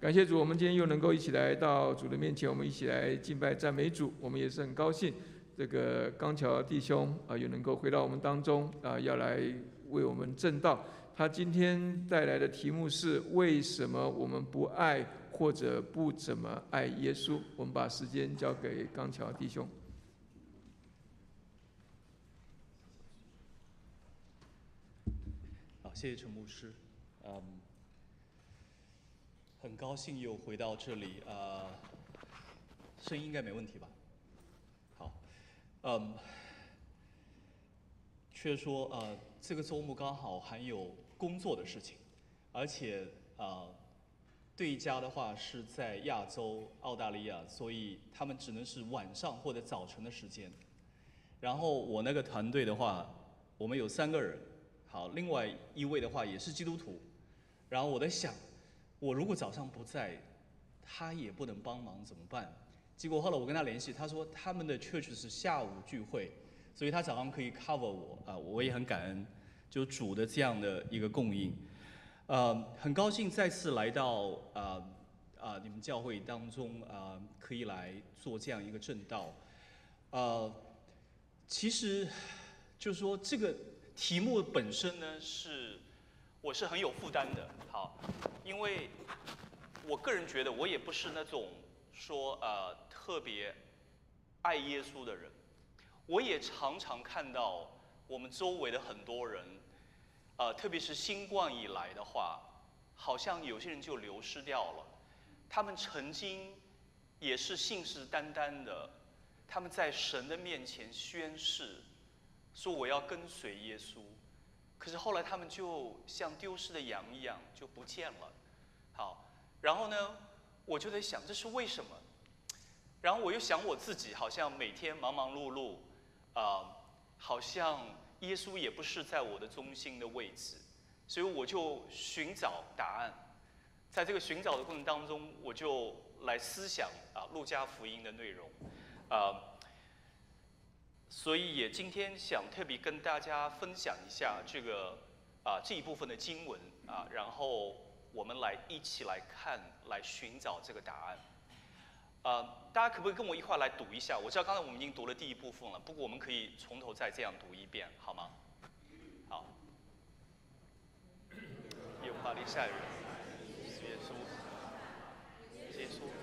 感谢主，我们今天又能够一起来到主的面前，我们一起来敬拜赞美主。我们也是很高兴，这个刚巧弟兄啊，又能够回到我们当中啊，要来为我们正道。他今天带来的题目是：为什么我们不爱或者不怎么爱耶稣？我们把时间交给刚巧弟兄。好，谢谢陈牧师。嗯，很高兴又回到这里。呃，声音应该没问题吧？好，嗯，却说呃，这个周末刚好还有。工作的事情，而且啊，对家的话是在亚洲澳大利亚，所以他们只能是晚上或者早晨的时间。然后我那个团队的话，我们有三个人，好，另外一位的话也是基督徒。然后我在想，我如果早上不在，他也不能帮忙怎么办？结果后来我跟他联系，他说他们的 church 是下午聚会，所以他早上可以 cover 我啊，我也很感恩。就主的这样的一个供应，呃，很高兴再次来到啊啊你们教会当中啊，可以来做这样一个正道，呃，其实就说这个题目本身呢是我是很有负担的，好，因为我个人觉得我也不是那种说呃特别爱耶稣的人，我也常常看到。我们周围的很多人，呃，特别是新冠以来的话，好像有些人就流失掉了。他们曾经也是信誓旦旦的，他们在神的面前宣誓，说我要跟随耶稣。可是后来他们就像丢失的羊一样就不见了。好，然后呢，我就在想这是为什么？然后我又想我自己，好像每天忙忙碌碌，啊。好像耶稣也不是在我的中心的位置，所以我就寻找答案。在这个寻找的过程当中，我就来思想啊，路加福音的内容，啊，所以也今天想特别跟大家分享一下这个啊这一部分的经文啊，然后我们来一起来看，来寻找这个答案。呃，大家可不可以跟我一块来读一下？我知道刚才我们已经读了第一部分了，不过我们可以从头再这样读一遍，好吗？好。耶和华的下人，耶稣，耶稣。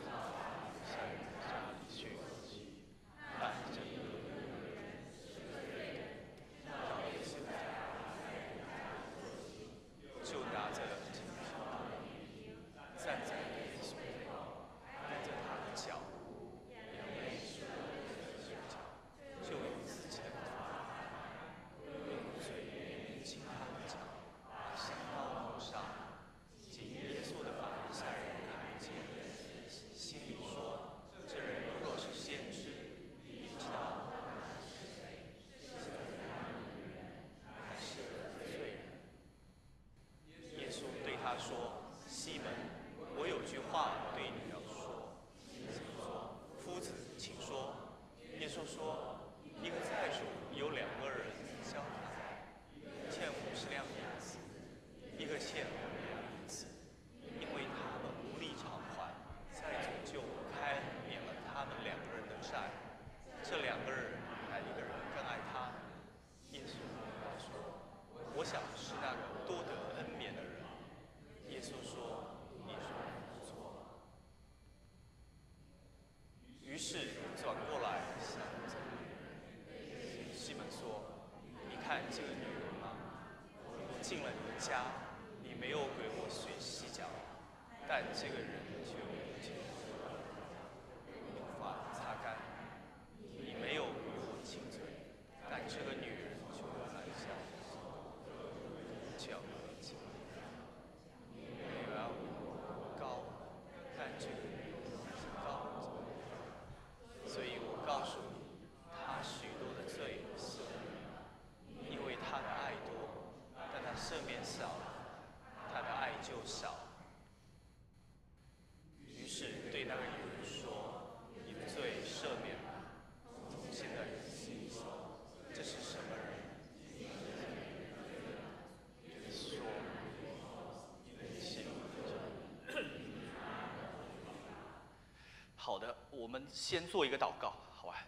好的，我们先做一个祷告，好吧？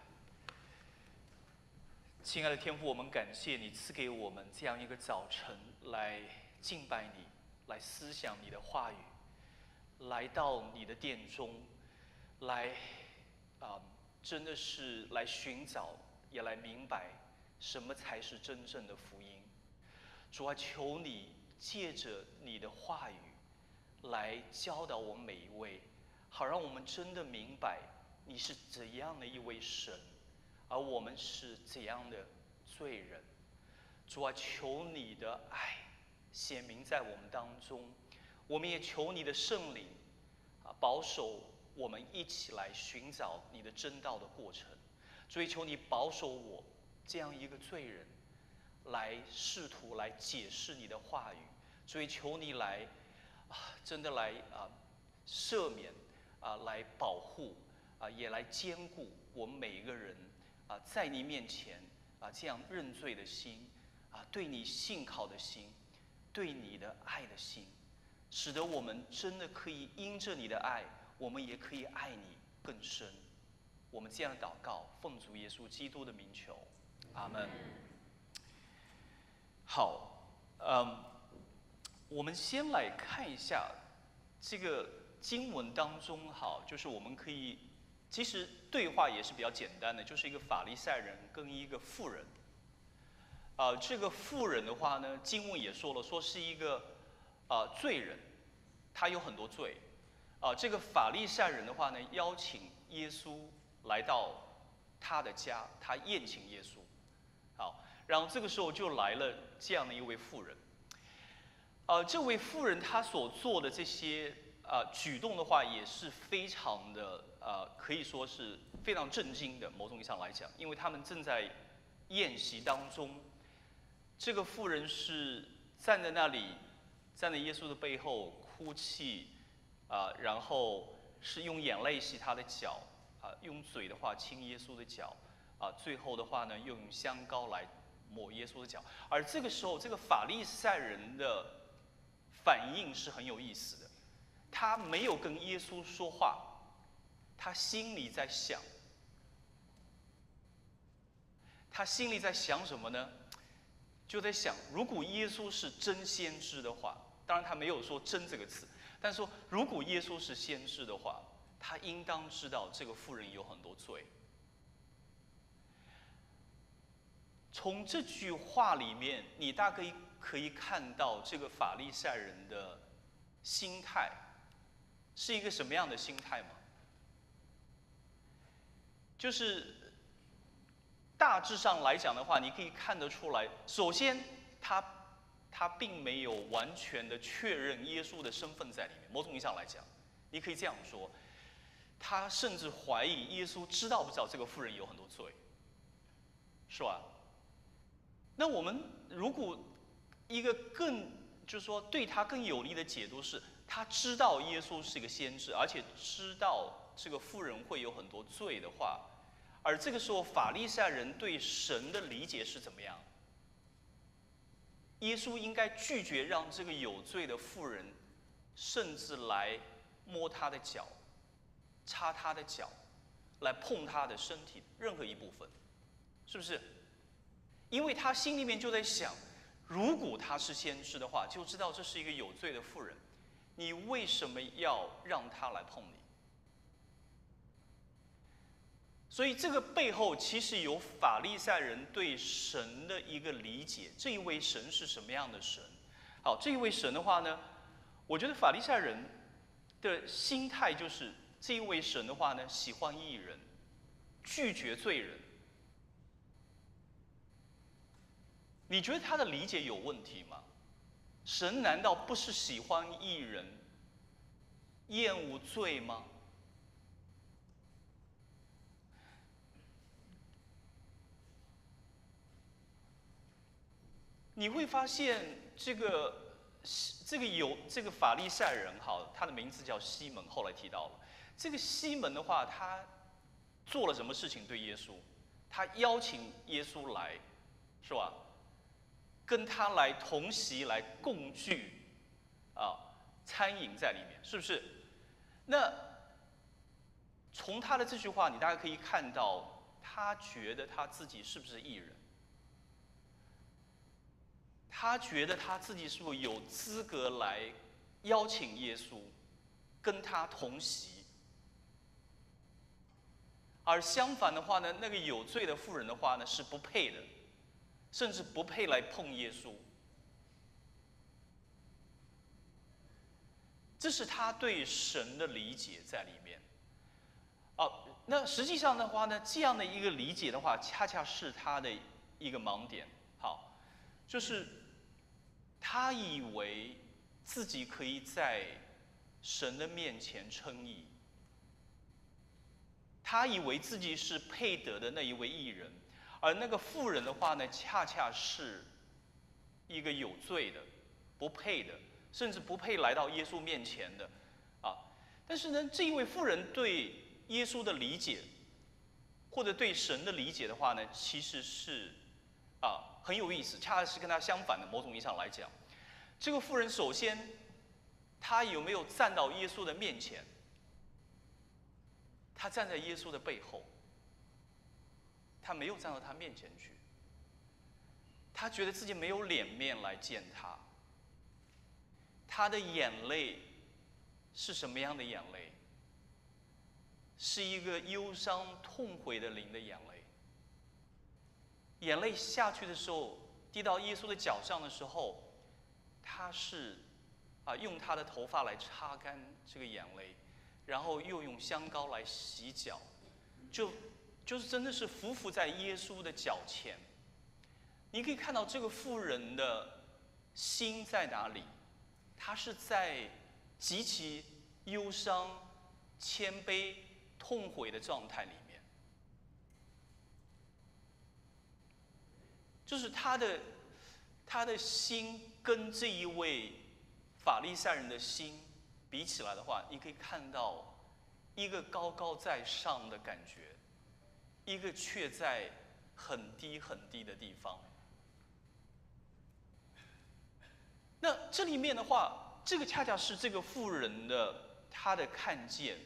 亲爱的天父，我们感谢你赐给我们这样一个早晨来敬拜你，来思想你的话语，来到你的殿中，来啊，真的是来寻找，也来明白什么才是真正的福音。主啊，求你借着你的话语来教导我们每一位。好，让我们真的明白你是怎样的一位神，而我们是怎样的罪人。主啊，求你的爱显明在我们当中，我们也求你的圣灵啊，保守我们一起来寻找你的真道的过程。追求你保守我这样一个罪人，来试图来解释你的话语。追求你来啊，真的来啊，赦免。啊，来保护啊，也来兼顾我们每一个人啊，在你面前啊，这样认罪的心啊，对你信靠的心，对你的爱的心，使得我们真的可以因着你的爱，我们也可以爱你更深。我们这样祷告，奉主耶稣基督的名求，阿门。好，嗯，我们先来看一下这个。经文当中，好，就是我们可以，其实对话也是比较简单的，就是一个法利赛人跟一个富人。啊，这个富人的话呢，经文也说了，说是一个啊罪人，他有很多罪。啊，这个法利赛人的话呢，邀请耶稣来到他的家，他宴请耶稣。好，然后这个时候就来了这样的一位富人。呃，这位富人他所做的这些。啊，举动的话也是非常的呃，可以说是非常震惊的。某种意义上来讲，因为他们正在宴席当中，这个妇人是站在那里，站在耶稣的背后哭泣，啊，然后是用眼泪洗他的脚，啊，用嘴的话亲耶稣的脚，啊，最后的话呢，又用香膏来抹耶稣的脚。而这个时候，这个法利赛人的反应是很有意思的。他没有跟耶稣说话，他心里在想，他心里在想什么呢？就在想，如果耶稣是真先知的话，当然他没有说“真”这个词，但说如果耶稣是先知的话，他应当知道这个妇人有很多罪。从这句话里面，你大概可以看到这个法利赛人的心态。是一个什么样的心态吗？就是大致上来讲的话，你可以看得出来。首先，他他并没有完全的确认耶稣的身份在里面。某种意义上来讲，你可以这样说，他甚至怀疑耶稣知道不知道这个妇人有很多罪，是吧？那我们如果一个更就是说对他更有利的解读是。他知道耶稣是一个先知，而且知道这个妇人会有很多罪的话，而这个时候法利赛人对神的理解是怎么样？耶稣应该拒绝让这个有罪的妇人，甚至来摸他的脚，擦他的脚，来碰他的身体任何一部分，是不是？因为他心里面就在想，如果他是先知的话，就知道这是一个有罪的妇人。你为什么要让他来碰你？所以这个背后其实有法利赛人对神的一个理解。这一位神是什么样的神？好，这一位神的话呢，我觉得法利赛人的心态就是这一位神的话呢，喜欢义人，拒绝罪人。你觉得他的理解有问题吗？神难道不是喜欢艺人、厌恶罪吗？你会发现，这个这个有这个法利赛人，哈，他的名字叫西门，后来提到了。这个西门的话，他做了什么事情对耶稣？他邀请耶稣来，是吧？跟他来同席来共聚，啊，餐饮在里面，是不是？那从他的这句话，你大概可以看到，他觉得他自己是不是艺人？他觉得他自己是不是有资格来邀请耶稣跟他同席？而相反的话呢，那个有罪的妇人的话呢，是不配的，甚至不配来碰耶稣。这是他对神的理解在里面。哦，那实际上的话呢，这样的一个理解的话，恰恰是他的一个盲点。好，就是他以为自己可以在神的面前称义。他以为自己是配得的那一位艺人，而那个妇人的话呢，恰恰是一个有罪的、不配的，甚至不配来到耶稣面前的，啊！但是呢，这一位妇人对耶稣的理解，或者对神的理解的话呢，其实是啊很有意思，恰恰是跟他相反的。某种意义上来讲，这个妇人首先，她有没有站到耶稣的面前？他站在耶稣的背后，他没有站到他面前去。他觉得自己没有脸面来见他。他的眼泪是什么样的眼泪？是一个忧伤痛悔的灵的眼泪。眼泪下去的时候，滴到耶稣的脚上的时候，他是啊，用他的头发来擦干这个眼泪。然后又用香膏来洗脚，就就是真的是匍匐在耶稣的脚前。你可以看到这个妇人的心在哪里？她是在极其忧伤、谦卑、痛悔的状态里面。就是他的他的心跟这一位法利赛人的心。比起来的话，你可以看到一个高高在上的感觉，一个却在很低很低的地方。那这里面的话，这个恰恰是这个富人的他的看见。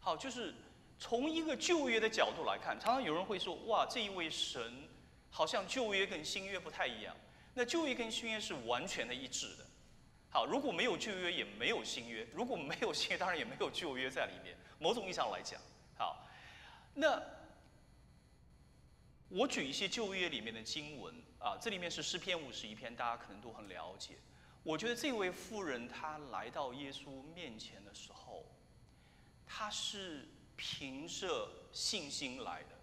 好，就是从一个旧约的角度来看，常常有人会说：“哇，这一位神好像旧约跟新约不太一样。”那旧约跟新约是完全的一致的。好，如果没有旧约，也没有新约；如果没有新约，当然也没有旧约在里面。某种意义上来讲，好，那我举一些旧约里面的经文啊，这里面是诗篇五十一篇，大家可能都很了解。我觉得这位妇人她来到耶稣面前的时候，她是凭着信心来的，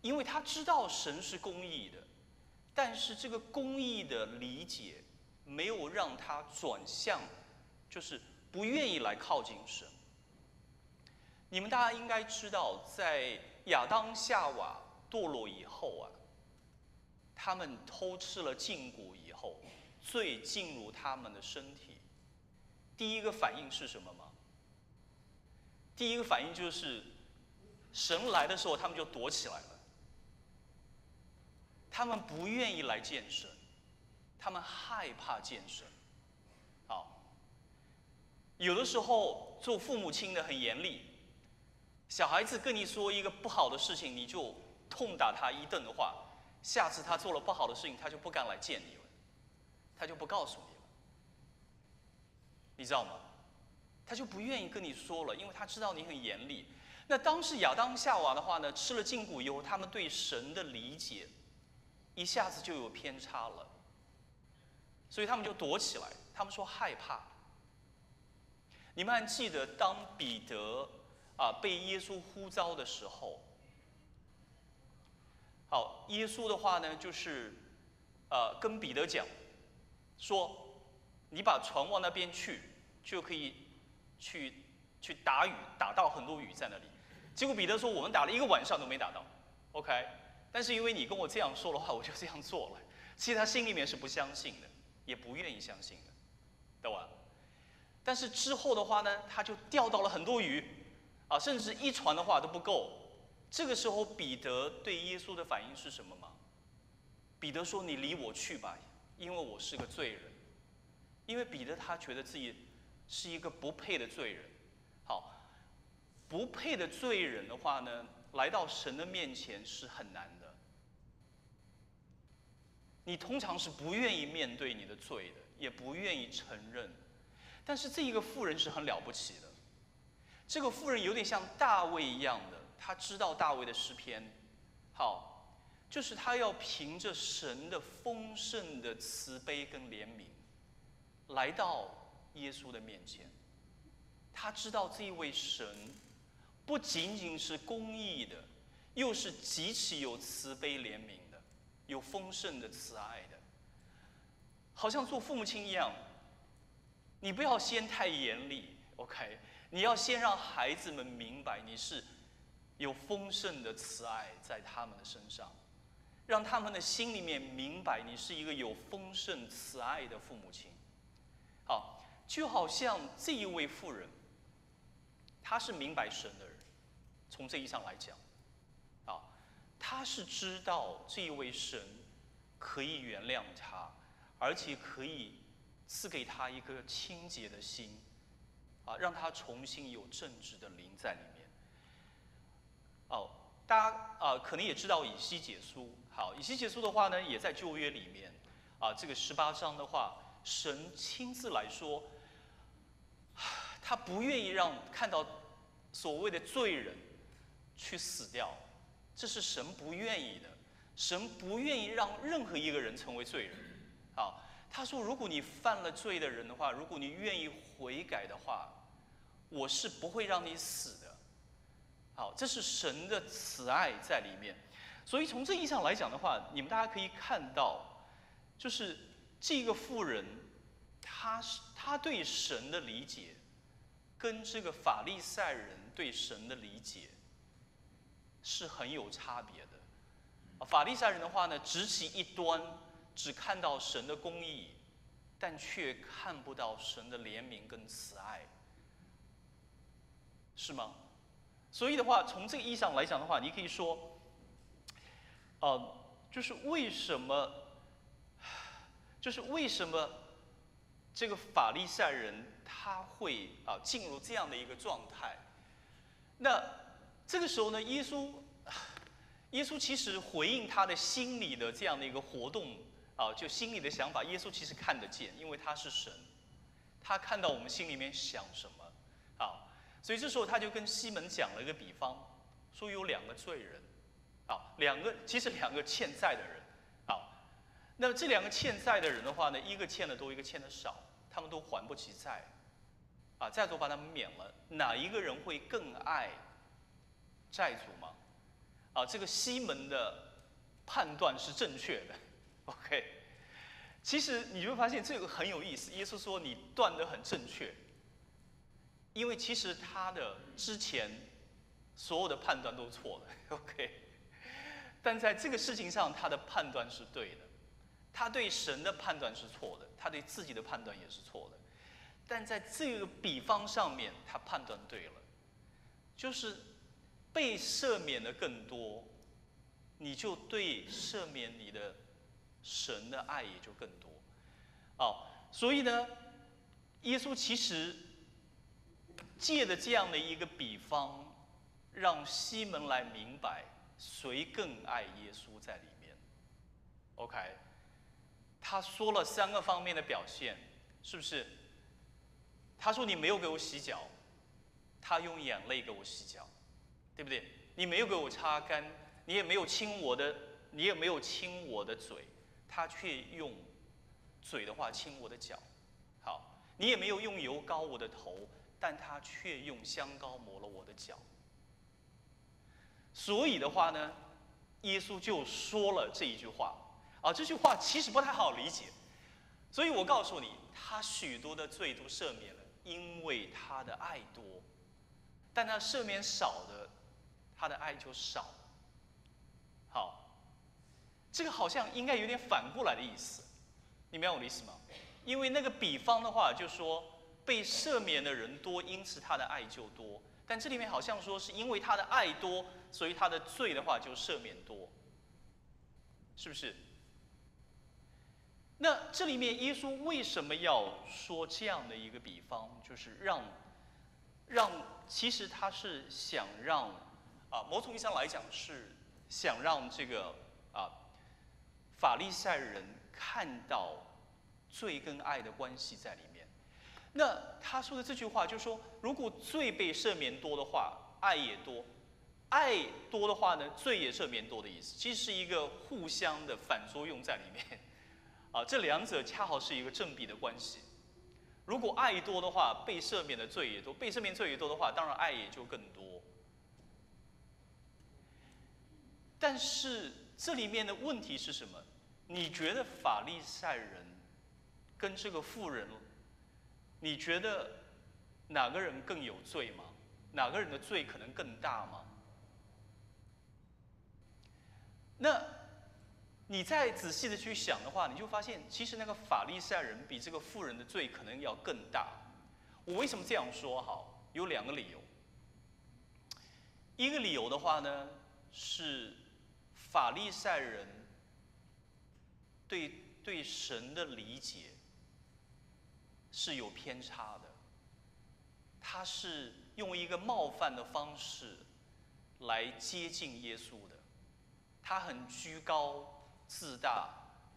因为她知道神是公义的，但是这个公义的理解。没有让她转向，就是不愿意来靠近神。你们大家应该知道，在亚当夏娃堕落以后啊，他们偷吃了禁果以后，罪进入他们的身体，第一个反应是什么吗？第一个反应就是，神来的时候，他们就躲起来了，他们不愿意来见神。他们害怕见神，好，有的时候做父母亲的很严厉，小孩子跟你说一个不好的事情，你就痛打他一顿的话，下次他做了不好的事情，他就不敢来见你了，他就不告诉你了，你知道吗？他就不愿意跟你说了，因为他知道你很严厉。那当时亚当夏娃的话呢，吃了禁果以后，他们对神的理解一下子就有偏差了。所以他们就躲起来，他们说害怕。你们还记得当彼得啊被耶稣呼召的时候，好，耶稣的话呢就是呃跟彼得讲，说你把船往那边去，就可以去去打鱼，打到很多鱼在那里。结果彼得说我们打了一个晚上都没打到，OK。但是因为你跟我这样说的话，我就这样做了。其实他心里面是不相信的。也不愿意相信的，懂吧？但是之后的话呢，他就钓到了很多鱼，啊，甚至一船的话都不够。这个时候，彼得对耶稣的反应是什么吗？彼得说：“你离我去吧，因为我是个罪人。”因为彼得他觉得自己是一个不配的罪人。好，不配的罪人的话呢，来到神的面前是很难的。你通常是不愿意面对你的罪的，也不愿意承认。但是这一个妇人是很了不起的，这个妇人有点像大卫一样的，他知道大卫的诗篇，好，就是他要凭着神的丰盛的慈悲跟怜悯，来到耶稣的面前。他知道这一位神不仅仅是公义的，又是极其有慈悲怜悯的。有丰盛的慈爱的，好像做父母亲一样。你不要先太严厉，OK？你要先让孩子们明白你是有丰盛的慈爱在他们的身上，让他们的心里面明白你是一个有丰盛慈爱的父母亲。好，就好像这一位妇人，她是明白神的人，从这一上来讲。啊他是知道这一位神可以原谅他，而且可以赐给他一颗清洁的心，啊，让他重新有正直的灵在里面。哦，大家啊，可能也知道以西结书。好，以西结书的话呢，也在旧约里面。啊，这个十八章的话，神亲自来说，他不愿意让看到所谓的罪人去死掉。这是神不愿意的，神不愿意让任何一个人成为罪人。啊，他说：如果你犯了罪的人的话，如果你愿意悔改的话，我是不会让你死。这是神的慈爱在里面。所以从这意义上来讲的话，你们大家可以看到，就是这个妇人，他是他对神的理解，跟这个法利赛人对神的理解。是很有差别的。法利赛人的话呢，只起一端，只看到神的公义，但却看不到神的怜悯跟慈爱，是吗？所以的话，从这个意义上来讲的话，你可以说，呃，就是为什么，就是为什么这个法利赛人他会啊进入这样的一个状态？那？这个时候呢，耶稣，耶稣其实回应他的心里的这样的一个活动啊，就心里的想法，耶稣其实看得见，因为他是神，他看到我们心里面想什么，所以这时候他就跟西门讲了一个比方，说有两个罪人，啊，两个其实两个欠债的人，啊，那么这两个欠债的人的话呢，一个欠的多，一个欠的少，他们都还不起债，啊，债主把他们免了，哪一个人会更爱？债主吗？啊，这个西门的判断是正确的。OK，其实你会发现这个很有意思。耶稣说你断的很正确，因为其实他的之前所有的判断都错了。OK，但在这个事情上，他的判断是对的。他对神的判断是错的，他对自己的判断也是错的。但在这个比方上面，他判断对了，就是。被赦免的更多，你就对赦免你的神的爱也就更多。哦，所以呢，耶稣其实借的这样的一个比方，让西门来明白谁更爱耶稣在里面。OK，他说了三个方面的表现，是不是？他说你没有给我洗脚，他用眼泪给我洗脚。对不对？你没有给我擦干，你也没有亲我的，你也没有亲我的嘴，他却用嘴的话亲我的脚。好，你也没有用油膏我的头，但他却用香膏抹了我的脚。所以的话呢，耶稣就说了这一句话。啊，这句话其实不太好理解。所以我告诉你，他许多的罪都赦免了，因为他的爱多，但他赦免少的。他的爱就少。好，这个好像应该有点反过来的意思，你明白我的意思吗？因为那个比方的话，就说被赦免的人多，因此他的爱就多。但这里面好像说是因为他的爱多，所以他的罪的话就赦免多，是不是？那这里面耶稣为什么要说这样的一个比方，就是让让其实他是想让啊，某种意义上来讲是想让这个啊法利赛人看到罪跟爱的关系在里。那他说的这句话就是说，如果罪被赦免多的话，爱也多；爱多的话呢，罪也赦免多的意思，其实是一个互相的反作用在里面。啊，这两者恰好是一个正比的关系。如果爱多的话，被赦免的罪也多；被赦免罪也多的话，当然爱也就更多。但是这里面的问题是什么？你觉得法利赛人跟这个富人，你觉得哪个人更有罪吗？哪个人的罪可能更大吗？那？你再仔细的去想的话，你就发现，其实那个法利赛人比这个富人的罪可能要更大。我为什么这样说？好，有两个理由。一个理由的话呢，是法利赛人对对神的理解是有偏差的，他是用一个冒犯的方式来接近耶稣的，他很居高。自大、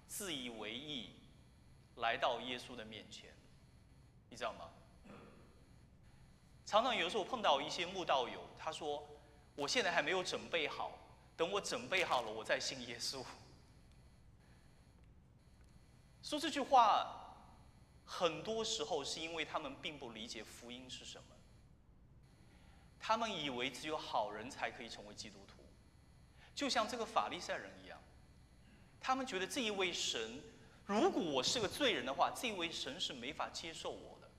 自以为意，来到耶稣的面前，你知道吗？常常有时候碰到一些慕道友，他说：“我现在还没有准备好，等我准备好了，我再信耶稣。”说这句话，很多时候是因为他们并不理解福音是什么，他们以为只有好人才可以成为基督徒，就像这个法利赛人一样。他们觉得这一位神，如果我是个罪人的话，这一位神是没法接受我的。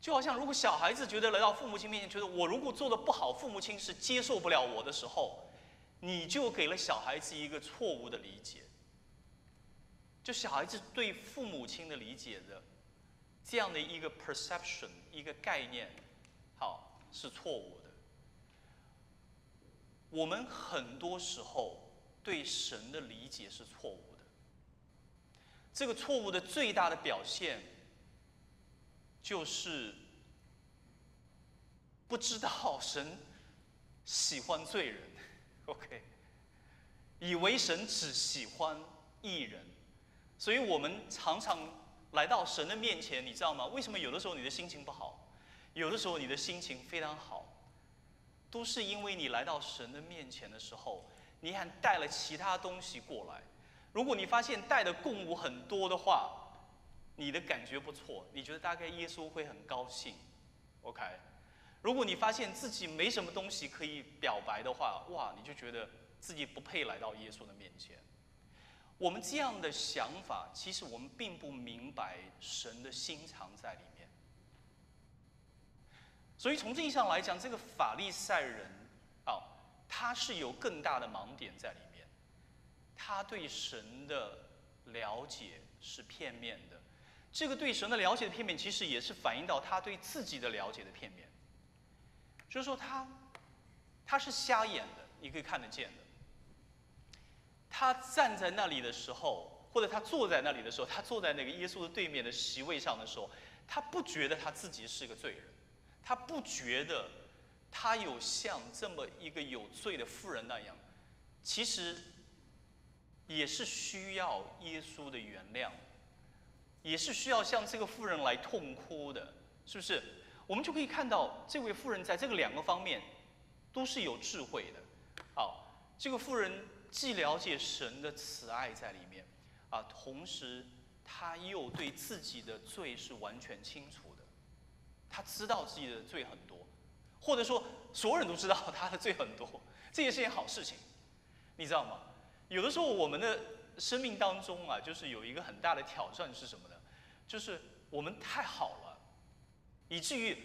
就好像如果小孩子觉得来到父母亲面前，觉得我如果做的不好，父母亲是接受不了我的时候，你就给了小孩子一个错误的理解。就小孩子对父母亲的理解的这样的一个 perception 一个概念，好是错误的。我们很多时候。对神的理解是错误的。这个错误的最大的表现，就是不知道神喜欢罪人，OK？以为神只喜欢义人，所以我们常常来到神的面前，你知道吗？为什么有的时候你的心情不好，有的时候你的心情非常好，都是因为你来到神的面前的时候。你还带了其他东西过来，如果你发现带的供物很多的话，你的感觉不错，你觉得大概耶稣会很高兴，OK？如果你发现自己没什么东西可以表白的话，哇，你就觉得自己不配来到耶稣的面前。我们这样的想法，其实我们并不明白神的心肠在里面。所以从这意义上来讲，这个法利赛人啊。他是有更大的盲点在里面，他对神的了解是片面的，这个对神的了解的片面，其实也是反映到他对自己的了解的片面。就是说，他他是瞎眼的，你可以看得见的。他站在那里的时候，或者他坐在那里的时候，他坐在那个耶稣的对面的席位上的时候，他不觉得他自己是个罪人，他不觉得。他有像这么一个有罪的妇人那样，其实也是需要耶稣的原谅，也是需要像这个妇人来痛哭的，是不是？我们就可以看到这位妇人在这个两个方面都是有智慧的。好，这个妇人既了解神的慈爱在里面，啊，同时他又对自己的罪是完全清楚的，他知道自己的罪很多。或者说，所有人都知道他的罪很多，这也是件好事情，你知道吗？有的时候，我们的生命当中啊，就是有一个很大的挑战是什么呢？就是我们太好了，以至于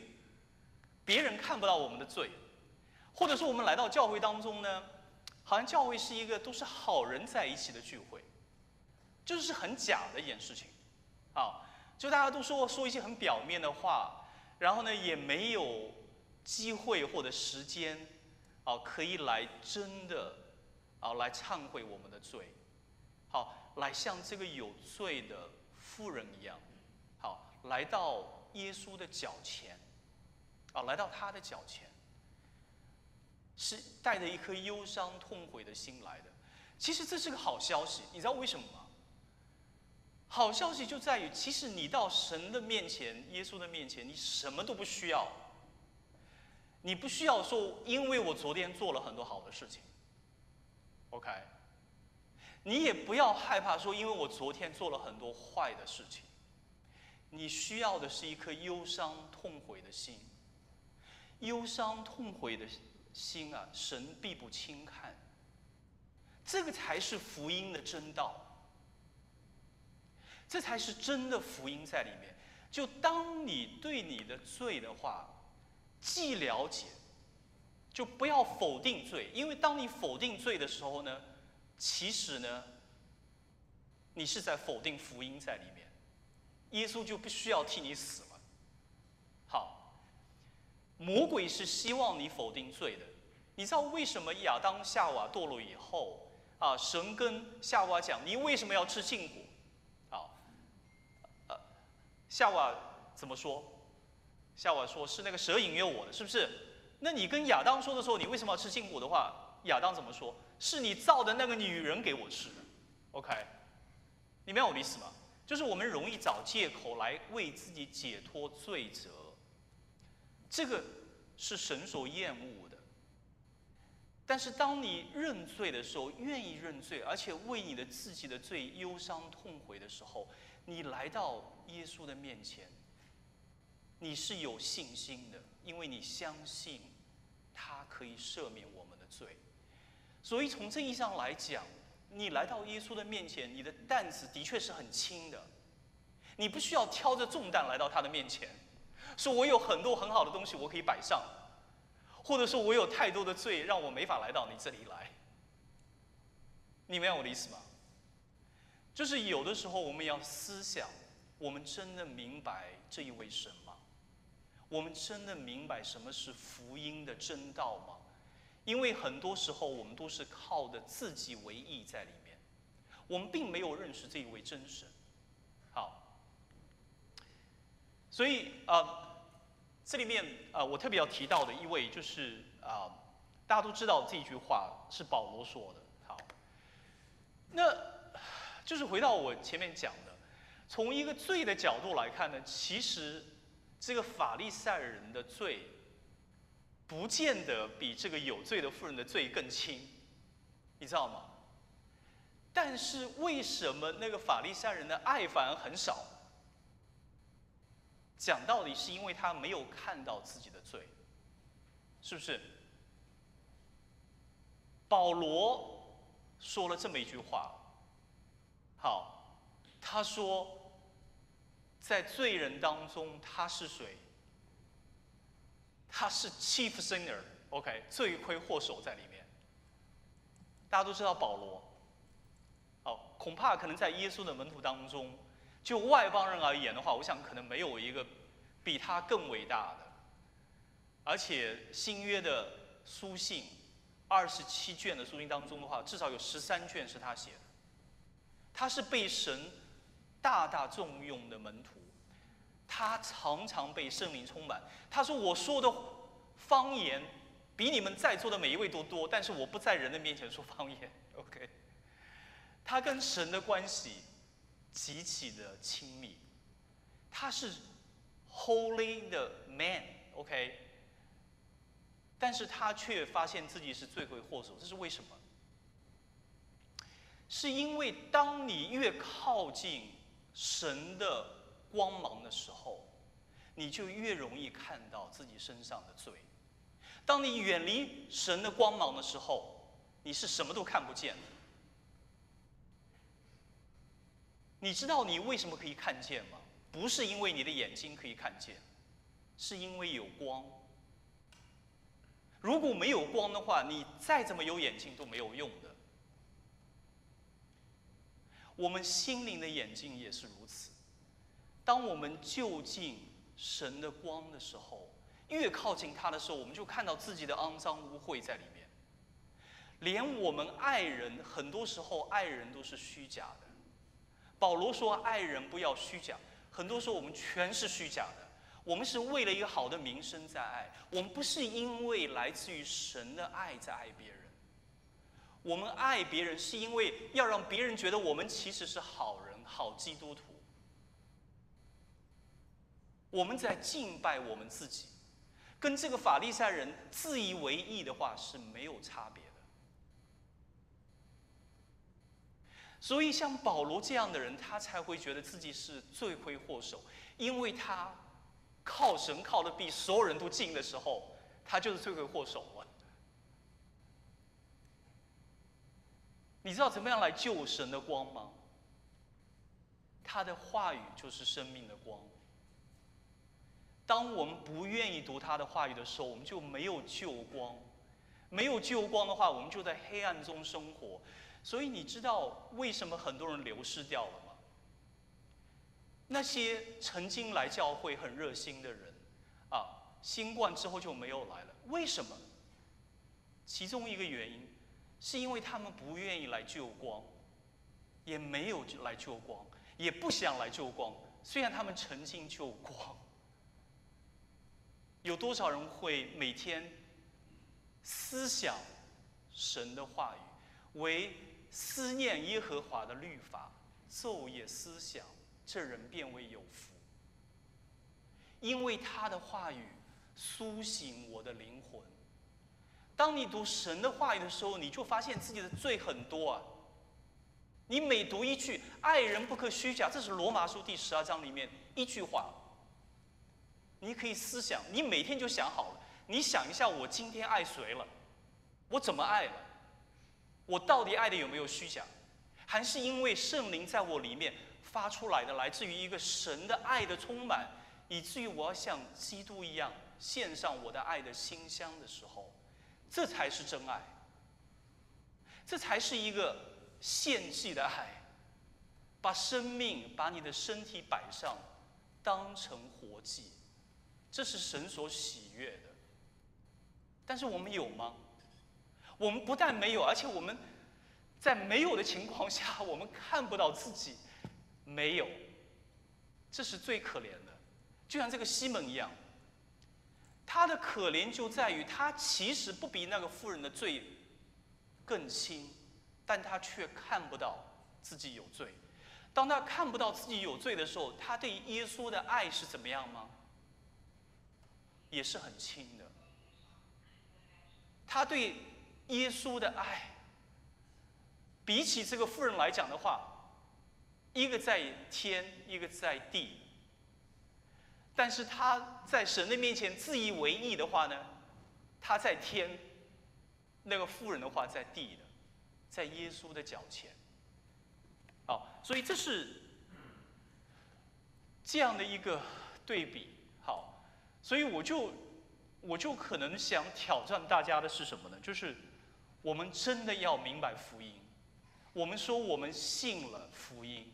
别人看不到我们的罪，或者说我们来到教会当中呢，好像教会是一个都是好人在一起的聚会，就是很假的一件事情，啊，就大家都说说一些很表面的话，然后呢，也没有。机会或者时间，啊，可以来真的，啊，来忏悔我们的罪，好，来像这个有罪的妇人一样，好，来到耶稣的脚前，啊，来到他的脚前，是带着一颗忧伤痛悔的心来的。其实这是个好消息，你知道为什么吗？好消息就在于，其实你到神的面前、耶稣的面前，你什么都不需要。你不需要说，因为我昨天做了很多好的事情，OK。你也不要害怕说，因为我昨天做了很多坏的事情。你需要的是一颗忧伤痛悔的心。忧伤痛悔的心啊，神必不轻看。这个才是福音的真道，这才是真的福音在里面。就当你对你的罪的话，既了解，就不要否定罪，因为当你否定罪的时候呢，其实呢，你是在否定福音在里面。耶稣就不需要替你死了。魔鬼是希望你否定罪的。你知道为什么亚当夏娃堕落以后啊，神跟夏娃讲：“你为什么要吃禁果？”啊，呃，夏娃怎么说？夏娃说是那个蛇引诱我的，是不是？那你跟亚当说的时候，你为什么要吃禁果的话，亚当怎么说？是你造的那个女人给我吃的。OK，你明白我的意思吗？就是我们容易找借口来为自己解脱罪责，这个是神所厌恶的。但是当你认罪的时候，愿意认罪，而且为你的自己的罪忧伤痛悔的时候，你来到耶稣的面前。你是有信心的，因为你相信他可以赦免我们的罪，所以从这意义上来讲，你来到耶稣的面前，你的担子的确是很轻的，你不需要挑着重担来到他的面前，说我有很多很好的东西我可以摆上，或者说我有太多的罪让我没法来到你这里来，你明白我的意思吗？就是有的时候我们要思想，我们真的明白这一位神吗？我们真的明白什么是福音的真道吗？因为很多时候我们都是靠着自己为义在里面，我们并没有认识这一位真神。好，所以啊，这里面啊，我特别要提到的一位就是啊，大家都知道这句话是保罗说的。好，那就是回到我前面讲的，从一个罪的角度来看呢，其实。这个法利赛人的罪，不见得比这个有罪的妇人的罪更轻，你知道吗？但是为什么那个法利赛人的爱反而很少？讲道理是因为他没有看到自己的罪，是不是？保罗说了这么一句话，好，他说。在罪人当中，他是谁？他是 chief sinner，OK，罪魁祸首在里面。大家都知道保罗，哦，恐怕可能在耶稣的门徒当中，就外邦人而言的话，我想可能没有一个比他更伟大的。而且新约的书信，二十七卷的书信当中的话，至少有十三卷是他写的。他是被神。大大重用的门徒，他常常被圣灵充满。他说：“我说的方言比你们在座的每一位都多，但是我不在人的面前说方言。” OK，他跟神的关系极其的亲密。他是 Holy 的 Man，OK，但是他却发现自己是罪魁祸首，这是为什么？是因为当你越靠近。神的光芒的时候，你就越容易看到自己身上的罪。当你远离神的光芒的时候，你是什么都看不见。你知道你为什么可以看见吗？不是因为你的眼睛可以看见，是因为有光。如果没有光的话，你再怎么有眼睛都没有用的。我们心灵的眼睛也是如此。当我们就近神的光的时候，越靠近他的时候，我们就看到自己的肮脏污秽在里面。连我们爱人，很多时候爱人都是虚假的。保罗说：“爱人不要虚假。”很多时候我们全是虚假的。我们是为了一个好的名声在爱，我们不是因为来自于神的爱在爱别人。我们爱别人是因为要让别人觉得我们其实是好人、好基督徒。我们在敬拜我们自己，跟这个法利赛人自以为意的话是没有差别的。所以，像保罗这样的人，他才会觉得自己是罪魁祸首，因为他靠神靠的比所有人都近的时候，他就是罪魁祸首了。你知道怎么样来救神的光吗？他的话语就是生命的光。当我们不愿意读他的话语的时候，我们就没有救光。没有救光的话，我们就在黑暗中生活。所以你知道为什么很多人流失掉了吗？那些曾经来教会很热心的人，啊，新冠之后就没有来了。为什么？其中一个原因，是因为他们不愿意来救光，也没有来救光，也不想来救光。虽然他们曾经救光。有多少人会每天思想神的话语，为思念耶和华的律法，昼夜思想，这人变为有福。因为他的话语苏醒我的灵魂。当你读神的话语的时候，你就发现自己的罪很多啊。你每读一句“爱人不可虚假”，这是罗马书第十二章里面一句话。你可以思想，你每天就想好了。你想一下，我今天爱谁了？我怎么爱了？我到底爱的有没有虚假？还是因为圣灵在我里面发出来的，来自于一个神的爱的充满，以至于我要像基督一样献上我的爱的馨香的时候，这才是真爱。这才是一个献祭的爱，把生命、把你的身体摆上，当成活祭。这是神所喜悦的，但是我们有吗？我们不但没有，而且我们在没有的情况下，我们看不到自己没有，这是最可怜的。就像这个西门一样，他的可怜就在于他其实不比那个妇人的罪更轻，但他却看不到自己有罪。当他看不到自己有罪的时候，他对耶稣的爱是怎么样吗？也是很轻的。他对耶稣的爱，比起这个妇人来讲的话，一个在天，一个在地。但是他在神的面前自以为意的话呢，他在天；那个妇人的话在地的，在耶稣的脚前。好，所以这是这样的一个对比。好所以我就，我就可能想挑战大家的是什么呢？就是我们真的要明白福音。我们说我们信了福音，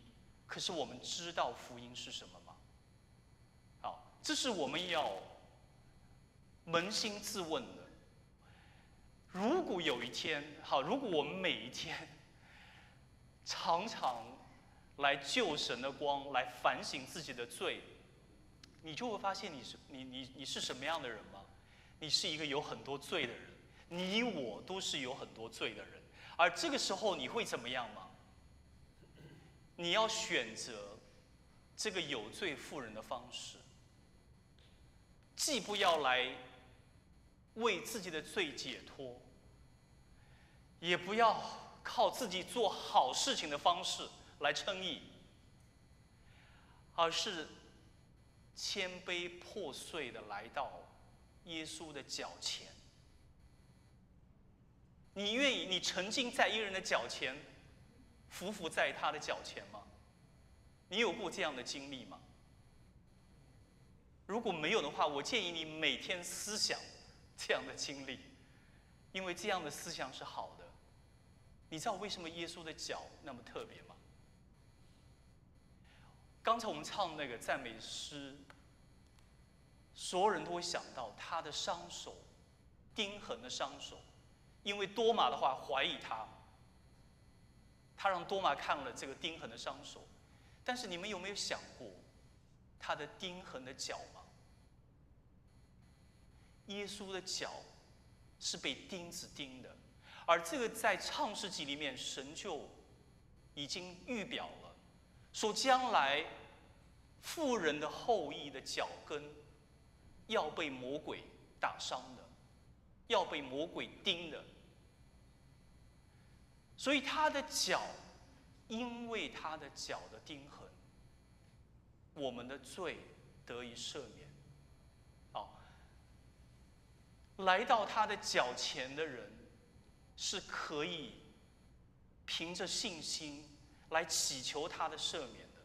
可是我们知道福音是什么吗？好，这是我们要扪心自问的。如果有一天，好，如果我们每一天 常常来救神的光，来反省自己的罪。你就会发现你是你你你是什么样的人吗？你是一个有很多罪的人，你我都是有很多罪的人，而这个时候你会怎么样吗？你要选择这个有罪妇人的方式，既不要来为自己的罪解脱，也不要靠自己做好事情的方式来称义，而是。谦卑破碎的来到耶稣的脚前，你愿意你沉浸在一个人的脚前，匍匐在他的脚前吗？你有过这样的经历吗？如果没有的话，我建议你每天思想这样的经历，因为这样的思想是好的。你知道为什么耶稣的脚那么特别吗？刚才我们唱那个赞美诗，所有人都会想到他的伤手，钉痕的伤手，因为多马的话怀疑他，他让多马看了这个钉痕的伤手，但是你们有没有想过他的钉痕的脚吗？耶稣的脚是被钉子钉的，而这个在创世纪里面，神就已经预表了，说将来富人的后裔的脚跟要被魔鬼打伤的，要被魔鬼钉的，所以他的脚，因为他的脚的钉痕，我们的罪得以赦免。好，来到他的脚前的人，是可以凭着信心来祈求他的赦免的。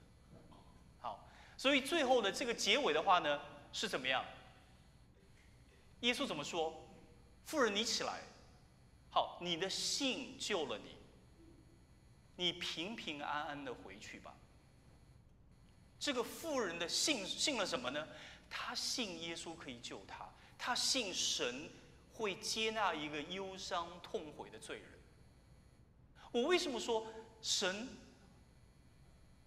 好，所以最后的这个结尾的话呢，是怎么样？耶稣怎么说？妇人，你起来，好，你的信救了你，你平平安安的回去吧。这个妇人的信信了什么呢？他信耶稣可以救他，他信神会接纳一个忧伤痛悔的罪人。我为什么说神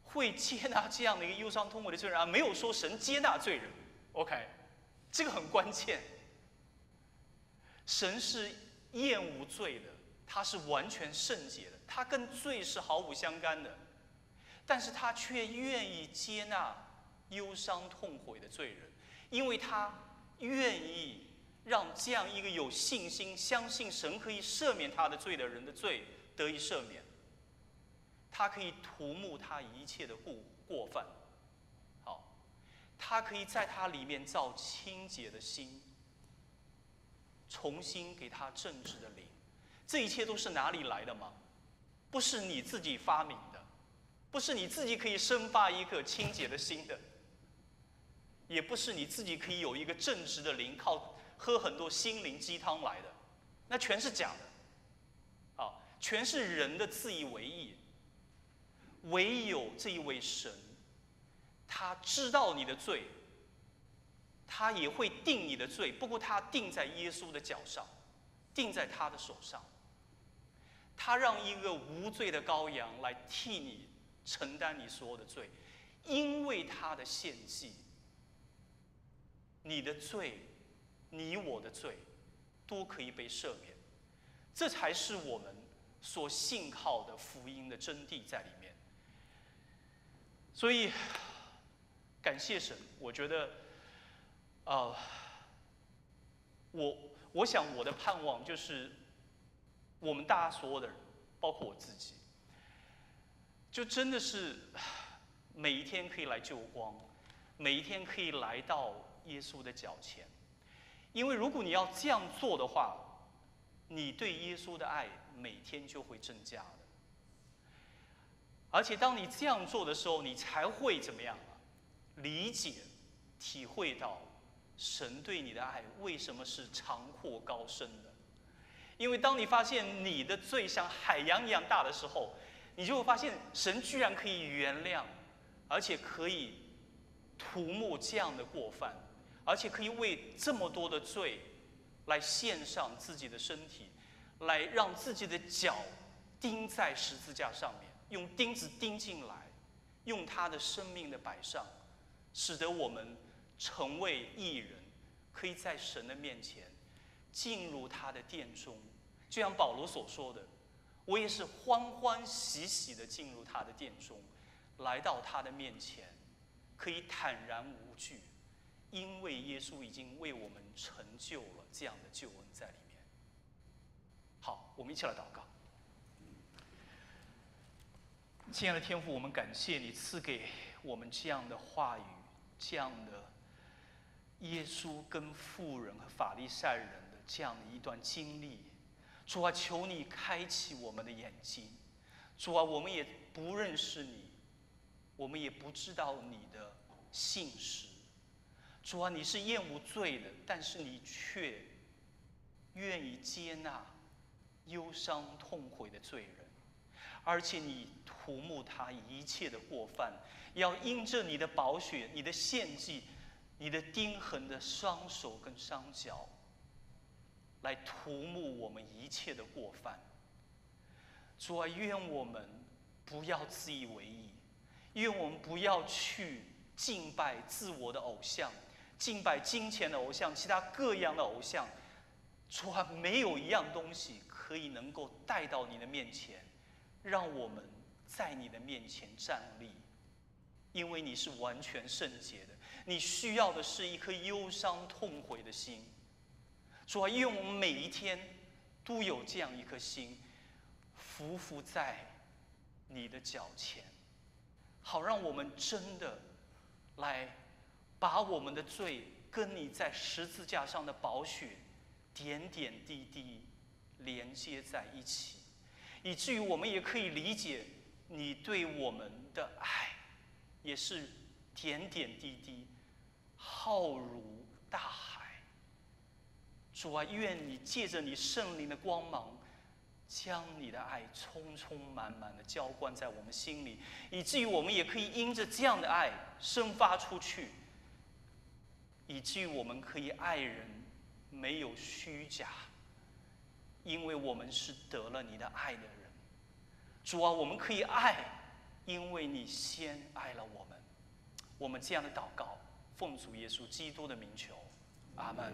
会接纳这样的一个忧伤痛悔的罪人啊？没有说神接纳罪人，OK，这个很关键。神是厌恶罪的，他是完全圣洁的，他跟罪是毫不相干的，但是他却愿意接纳忧伤痛悔的罪人，因为他愿意让这样一个有信心、相信神可以赦免他的罪的人的罪得以赦免，他可以涂抹他一切的过过犯，好，他可以在他里面造清洁的心。重新给他正直的灵，这一切都是哪里来的吗？不是你自己发明的，不是你自己可以生发一个清洁的心的，也不是你自己可以有一个正直的灵，靠喝很多心灵鸡汤来的，那全是假的，啊，全是人的自以为意。唯有这一位神，他知道你的罪。他也会定你的罪，不过他定在耶稣的脚上，定在他的手上。他让一个无罪的羔羊来替你承担你所有的罪，因为他的献祭，你的罪，你我的罪，都可以被赦免。这才是我们所信靠的福音的真谛在里面。所以，感谢神，我觉得。啊，我我想我的盼望就是，我们大家所有的人，包括我自己，就真的是每一天可以来救光，每一天可以来到耶稣的脚前，因为如果你要这样做的话，你对耶稣的爱每天就会增加的，而且当你这样做的时候，你才会怎么样啊？理解、体会到。神对你的爱为什么是长阔高深的？因为当你发现你的罪像海洋一样大的时候，你就会发现神居然可以原谅，而且可以涂抹这样的过犯，而且可以为这么多的罪来献上自己的身体，来让自己的脚钉在十字架上面，用钉子钉进来，用他的生命的摆上，使得我们。成为艺人，可以在神的面前进入他的殿中，就像保罗所说的：“我也是欢欢喜喜的进入他的殿中，来到他的面前，可以坦然无惧，因为耶稣已经为我们成就了这样的救恩在里面。”好，我们一起来祷告。亲爱的天父，我们感谢你赐给我们这样的话语，这样的。耶稣跟富人和法利赛人这样的一段经历，主啊，求你开启我们的眼睛。主啊，我们也不认识你，我们也不知道你的姓氏。主啊，你是厌恶罪的，但是你却愿意接纳忧伤痛悔的罪人，而且你涂抹他一切的过犯，要因着你的宝血、你的献祭。你的钉痕的双手跟双脚，来涂抹我们一切的过犯。主啊，愿我们不要自以为意，愿我们不要去敬拜自我的偶像，敬拜金钱的偶像，其他各样的偶像，主啊，没有一样东西可以能够带到你的面前，让我们在你的面前站立，因为你是完全圣洁的。你需要的是一颗忧伤痛悔的心。主啊，愿我们每一天都有这样一颗心，匍匐在你的脚前，好让我们真的来。把我们的罪跟你在十字架上的宝血点点滴滴连接在一起，以至于我们也可以理解你对我们的爱，也是点点滴滴浩如大海。主啊，愿你借着你圣灵的光芒，将你的爱充充满满的浇灌在我们心里，以至于我们也可以因着这样的爱生发出去。以至于我们可以爱人没有虚假，因为我们是得了你的爱的人。主啊，我们可以爱，因为你先爱了我们。我们这样的祷告，奉主耶稣基督的名求，阿门。